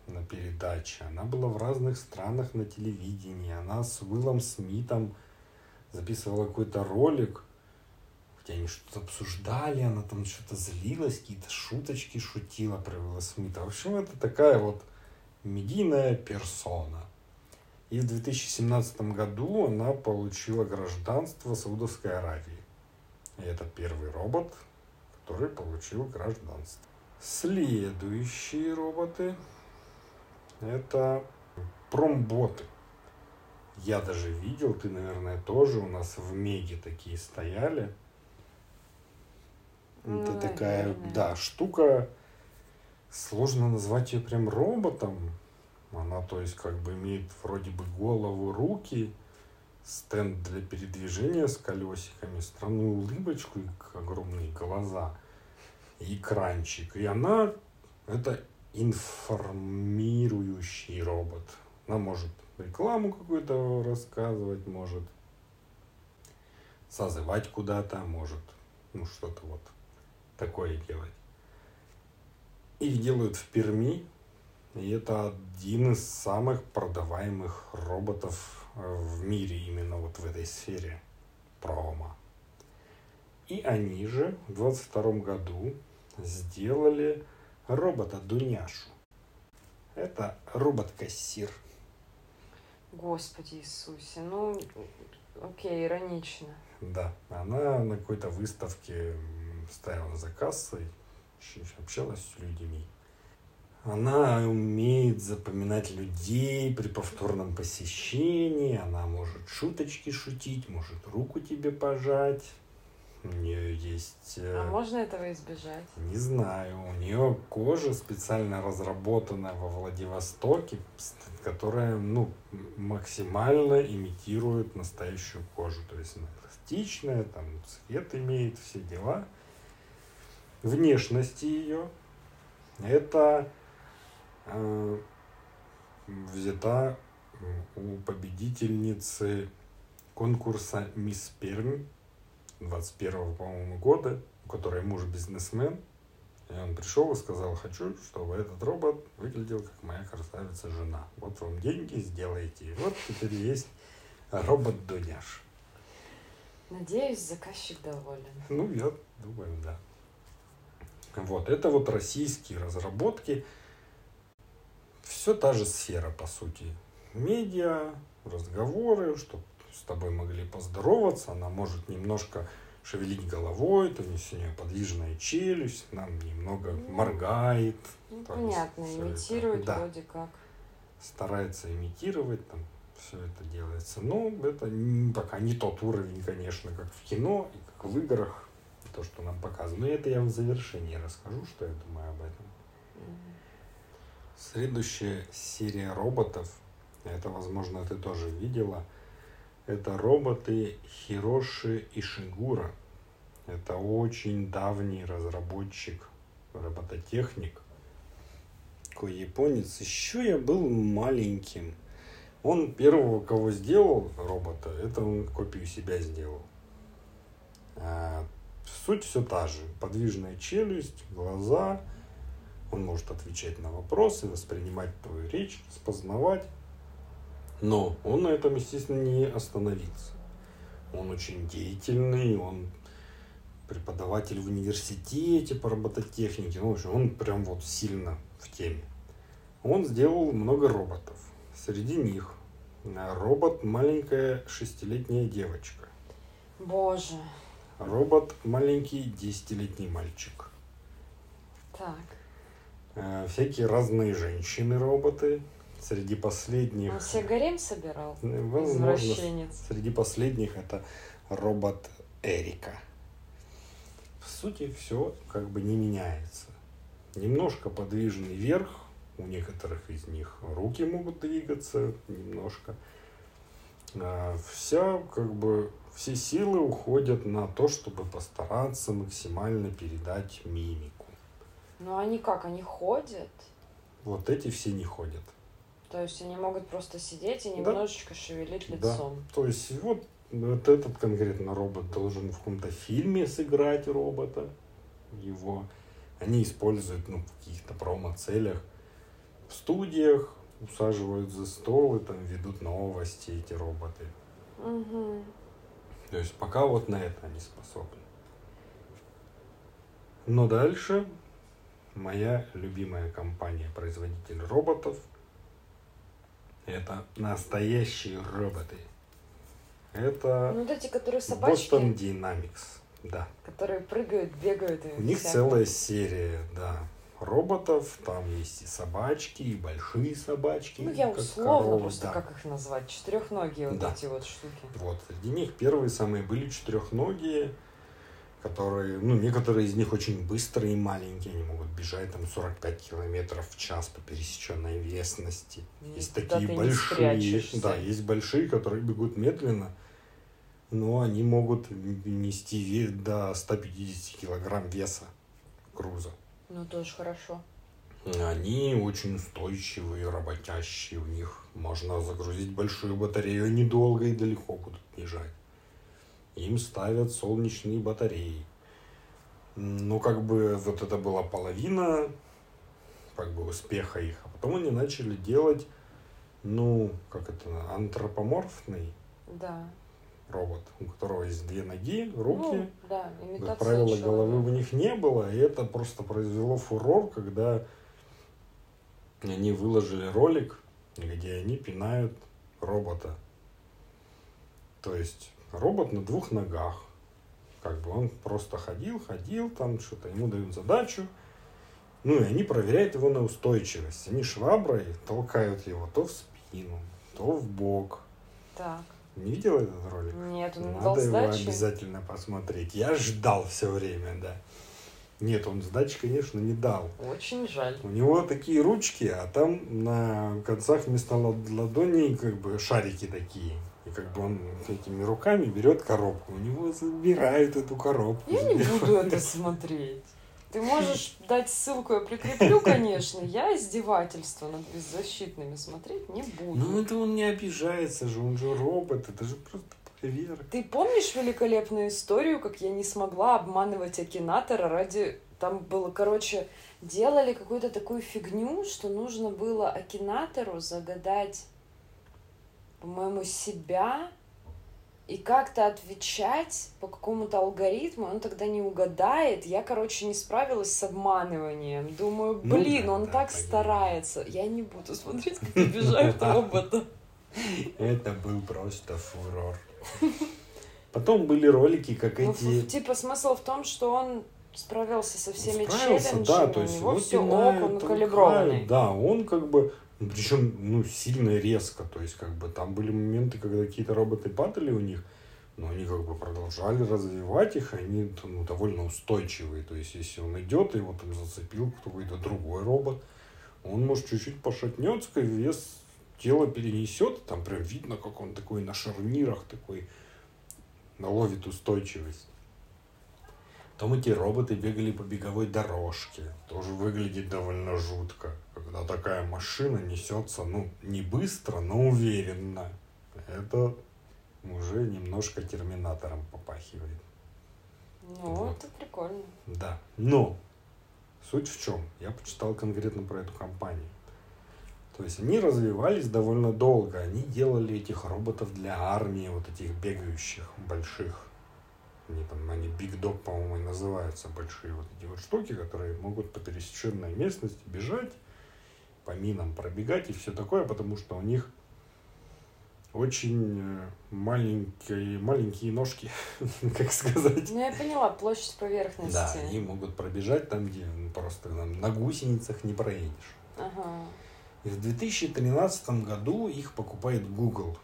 на передаче. Она была в разных странах на телевидении. Она с Уиллом Смитом записывала какой-то ролик, где они что-то обсуждали, она там что-то злилась, какие-то шуточки шутила про Уилла Смита. В общем, это такая вот медийная персона. И в 2017 году она получила гражданство Саудовской Аравии. И это первый робот, который получил гражданство. Следующие роботы это промботы. Я даже видел, ты, наверное, тоже у нас в Меге такие стояли. Ну, это такая, наверное. да, штука. Сложно назвать ее прям роботом. Она, то есть, как бы имеет вроде бы голову, руки, стенд для передвижения с колесиками, странную улыбочку и огромные глаза, и экранчик. И она, это информирующий робот. Она может рекламу какую-то рассказывать, может созывать куда-то, может ну что-то вот такое делать. Их делают в Перми, и это один из самых продаваемых роботов в мире именно вот в этой сфере промо. И они же в 22 году сделали робота Дуняшу. Это робот-кассир. Господи Иисусе, ну, окей, иронично. Да, она на какой-то выставке стояла за кассой, общалась с людьми. Она умеет запоминать людей при повторном посещении, она может шуточки шутить, может руку тебе пожать, у нее есть... А э, можно этого избежать? Не знаю. У нее кожа специально разработанная во Владивостоке, которая ну, максимально имитирует настоящую кожу. То есть она пластичная, там цвет имеет, все дела. Внешность ее это э, взята у победительницы конкурса Мисс Пермь 21 по-моему, года, у которой муж бизнесмен, и он пришел и сказал, хочу, чтобы этот робот выглядел как моя красавица жена. Вот вам деньги, сделайте. И вот теперь есть робот Дуняш. Надеюсь, заказчик доволен. Ну, я думаю, да. Вот, это вот российские разработки. Все та же сфера, по сути. Медиа, разговоры, чтобы с тобой могли поздороваться, она может немножко шевелить головой, то есть у нее подвижная челюсть, нам немного ну, моргает. Ну, понятно, имитирует это, вроде как. Старается имитировать, там все это делается. Но это пока не тот уровень, конечно, как в кино и как в играх, то, что нам показывают. Но это я в завершении расскажу, что я думаю об этом. Следующая серия роботов, это, возможно, ты тоже видела – это роботы Хироши Ишигура. Это очень давний разработчик, робототехник. Такой японец. Еще я был маленьким. Он первого, кого сделал робота, это он копию себя сделал. А, суть все та же. Подвижная челюсть, глаза. Он может отвечать на вопросы, воспринимать твою речь, распознавать. Но он на этом, естественно, не остановился. Он очень деятельный, он преподаватель в университете по робототехнике. Ну, в общем, он прям вот сильно в теме. Он сделал много роботов. Среди них робот маленькая шестилетняя девочка. Боже. Робот маленький десятилетний мальчик. Так. Э, всякие разные женщины-роботы. Среди последних... Он себе гарем собирал? Возможно, среди последних это робот Эрика. В сути, все как бы не меняется. Немножко подвижный верх, у некоторых из них руки могут двигаться немножко. А вся, как бы, все силы уходят на то, чтобы постараться максимально передать мимику. Ну они как, они ходят? Вот эти все не ходят. То есть они могут просто сидеть и немножечко да. шевелить лицом. Да. То есть вот, вот этот конкретно робот должен в каком-то фильме сыграть робота. Его они используют ну, в каких-то промо-целях в студиях, усаживают за стол и там ведут новости эти роботы. Угу. То есть пока вот на это они способны. Но дальше моя любимая компания, производитель роботов, это настоящие роботы. Это ну, вот эти, которые собачки. Boston Dynamics, да. Которые прыгают, бегают. И У них целая серия, да, роботов. Там есть и собачки, и большие собачки. Ну, я условно коровы, просто, да. как их назвать, четырехногие вот да. эти вот штуки. Вот, среди них первые самые были четырехногие которые, ну, некоторые из них очень быстрые и маленькие, они могут бежать там 45 километров в час по пересеченной местности. Есть такие большие, да, есть большие, которые бегут медленно, но они могут нести до 150 килограмм веса груза. Ну, тоже хорошо. Они очень устойчивые, работящие, у них можно загрузить большую батарею, они долго и далеко будут бежать им ставят солнечные батареи. Ну, как бы вот это была половина как бы успеха их. А потом они начали делать, ну, как это, антропоморфный да. Робот, у которого есть две ноги, руки. Ну, да, как правило, головы у них не было, и это просто произвело фурор, когда они выложили ролик, где они пинают робота. То есть робот на двух ногах. Как бы он просто ходил, ходил, там что-то ему дают задачу. Ну и они проверяют его на устойчивость. Они шваброй толкают его то в спину, то в бок. Так. Не видел этот ролик? Нет, он Надо его сдачи. обязательно посмотреть. Я ждал все время, да. Нет, он сдачи, конечно, не дал. Очень жаль. У него такие ручки, а там на концах вместо ладоней как бы шарики такие. И как бы он этими руками берет коробку. У него забирают эту коробку. Я не *laughs* буду это смотреть. Ты можешь дать ссылку, я прикреплю, конечно. Я издевательство над беззащитными смотреть не буду. Ну это он не обижается же, он же робот, это же просто проверка. Ты помнишь великолепную историю, как я не смогла обманывать Акинатора ради... Там было, короче, делали какую-то такую фигню, что нужно было Акинатору загадать по-моему, себя и как-то отвечать по какому-то алгоритму, он тогда не угадает. Я, короче, не справилась с обманыванием. Думаю, ну блин, ну, да, он да, так понятно. старается. Я не буду смотреть, как обижают *laughs* робота. Это был просто фурор. Потом были ролики, как ну, эти... Типа смысл в том, что он справился со всеми челленджами, да, то есть у него все ок, он калиброванный. Да, он как бы ну, Причем, ну, сильно резко. То есть, как бы, там были моменты, когда какие-то роботы падали у них, но они как бы продолжали развивать их, и они ну, довольно устойчивые. То есть, если он идет, его там зацепил какой-то другой робот, он, может, чуть-чуть пошатнется, вес тела перенесет, там прям видно, как он такой на шарнирах такой наловит устойчивость. Потом эти роботы бегали по беговой дорожке. Тоже выглядит довольно жутко. Когда такая машина несется, ну, не быстро, но уверенно. Это уже немножко терминатором попахивает. Ну, вот. это прикольно. Да. Но суть в чем? Я почитал конкретно про эту компанию. То есть они развивались довольно долго. Они делали этих роботов для армии, вот этих бегающих больших. Они там, они Big Dog, по-моему, и называются большие вот эти вот штуки, которые могут по пересеченной местности бежать, по минам пробегать и все такое, потому что у них очень э, маленькие, маленькие ножки, *laughs* как сказать. Ну, я поняла, площадь поверхности. Да, они могут пробежать там, где просто там, на гусеницах не проедешь. Ага. И в 2013 году их покупает Google.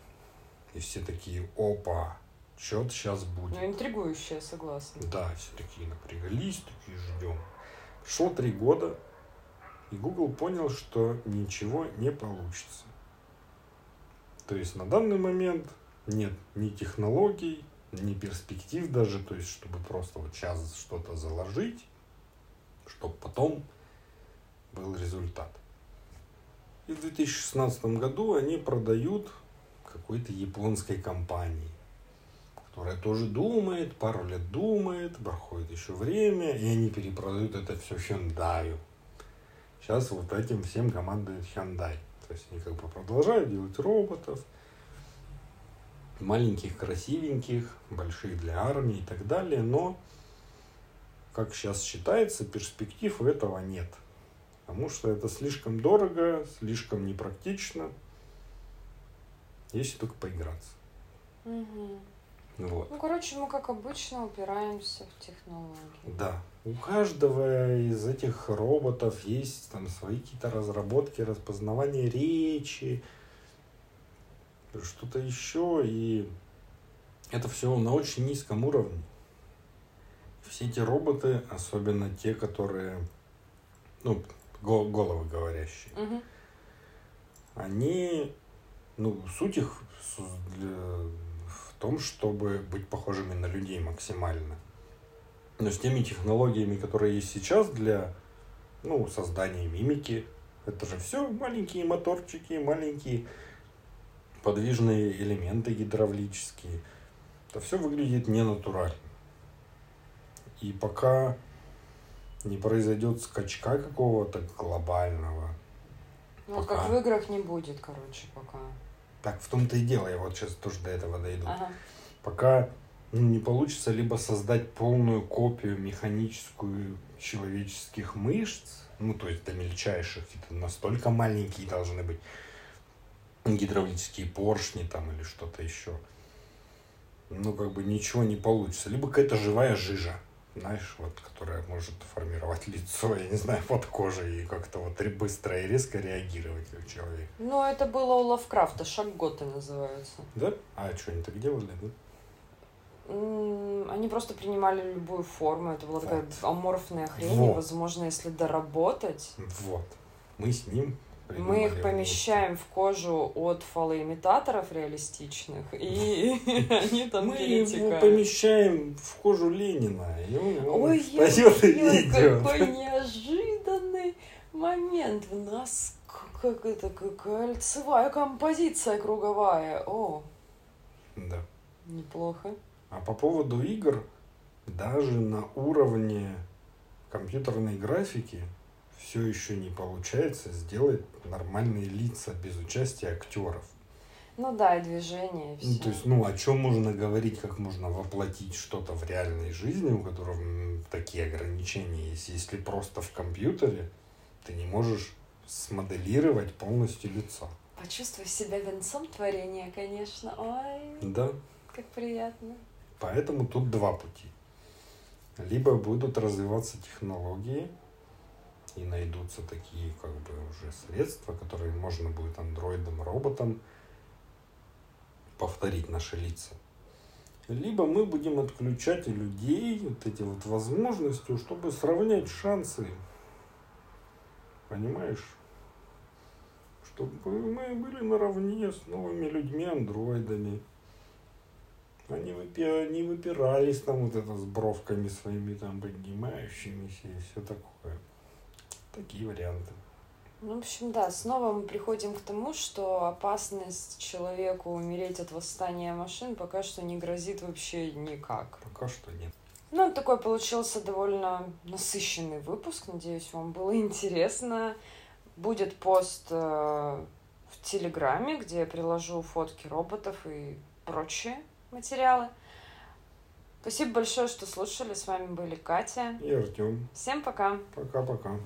И все такие, опа, что-то сейчас будет. Ну, интригующее, согласна. Да, все такие напрягались, такие ждем. Шло три года, и Google понял, что ничего не получится. То есть на данный момент нет ни технологий, ни перспектив даже, то есть чтобы просто вот сейчас что-то заложить, чтобы потом был результат. И в 2016 году они продают какой-то японской компании, которая тоже думает, пару лет думает, проходит еще время, и они перепродают это все Hyundai. Сейчас вот этим всем командует Hyundai. То есть они как бы продолжают делать роботов, маленьких, красивеньких, больших для армии и так далее, но, как сейчас считается, перспектив у этого нет. Потому что это слишком дорого, слишком непрактично, если только поиграться. Угу. Вот. Ну, короче, мы, как обычно, упираемся в технологии. Да. У каждого из этих роботов есть там свои какие-то разработки, распознавание речи, что-то еще, и это все на очень низком уровне. Все эти роботы, особенно те, которые, ну, головы говорящие, угу. они, ну, суть их в том, чтобы быть похожими на людей максимально. Но с теми технологиями, которые есть сейчас для ну, создания мимики, это же все маленькие моторчики, маленькие подвижные элементы гидравлические. Это все выглядит ненатурально. И пока не произойдет скачка какого-то глобального. Ну, пока... как в играх не будет, короче, пока. Так, в том-то и дело, я вот сейчас тоже до этого дойду. Ага. Пока ну, не получится либо создать полную копию механическую человеческих мышц, ну, то есть до мельчайших, это настолько маленькие должны быть гидравлические поршни там или что-то еще. Ну, как бы ничего не получится. Либо какая-то живая жижа, знаешь, вот, которая может формировать лицо, я не знаю, под кожей и как-то вот быстро и резко реагировать как человек. Ну, это было у Лавкрафта, шаг готы называется. Да? А что, они так делали, да? Они просто принимали любую форму. Это была вот. такая аморфная хрень. Вот. возможно, если доработать. Вот. Мы с ним мы их помещаем в кожу от фалоимитаторов реалистичных, и *laughs* они там Мы его помещаем в кожу Ленина, и он Ой, встает и идет. какой неожиданный момент. У нас как это, кольцевая композиция круговая. О, да. Неплохо. А по поводу игр, даже на уровне компьютерной графики все еще не получается сделать нормальные лица без участия актеров. Ну да, и движение. И ну, то есть, ну, о чем можно говорить, как можно воплотить что-то в реальной жизни, у которого такие ограничения есть, если просто в компьютере ты не можешь смоделировать полностью лицо. Почувствуй себя венцом творения, конечно. Ой. Да. Как приятно. Поэтому тут два пути. Либо будут развиваться технологии, и найдутся такие как бы уже средства, которые можно будет андроидом, роботом повторить наши лица. Либо мы будем отключать людей вот эти вот возможности, чтобы сравнять шансы. Понимаешь? Чтобы мы были наравне с новыми людьми, андроидами. Они, выпи... они выпирались там вот это с бровками своими там поднимающимися и все такое. Такие варианты. Ну, в общем, да, снова мы приходим к тому, что опасность человеку умереть от восстания машин пока что не грозит вообще никак. Пока что нет. Ну, такой получился довольно насыщенный выпуск. Надеюсь, вам было интересно. Будет пост э, в Телеграме, где я приложу фотки роботов и прочие материалы. Спасибо большое, что слушали. С вами были Катя и Артем. Всем пока. Пока-пока.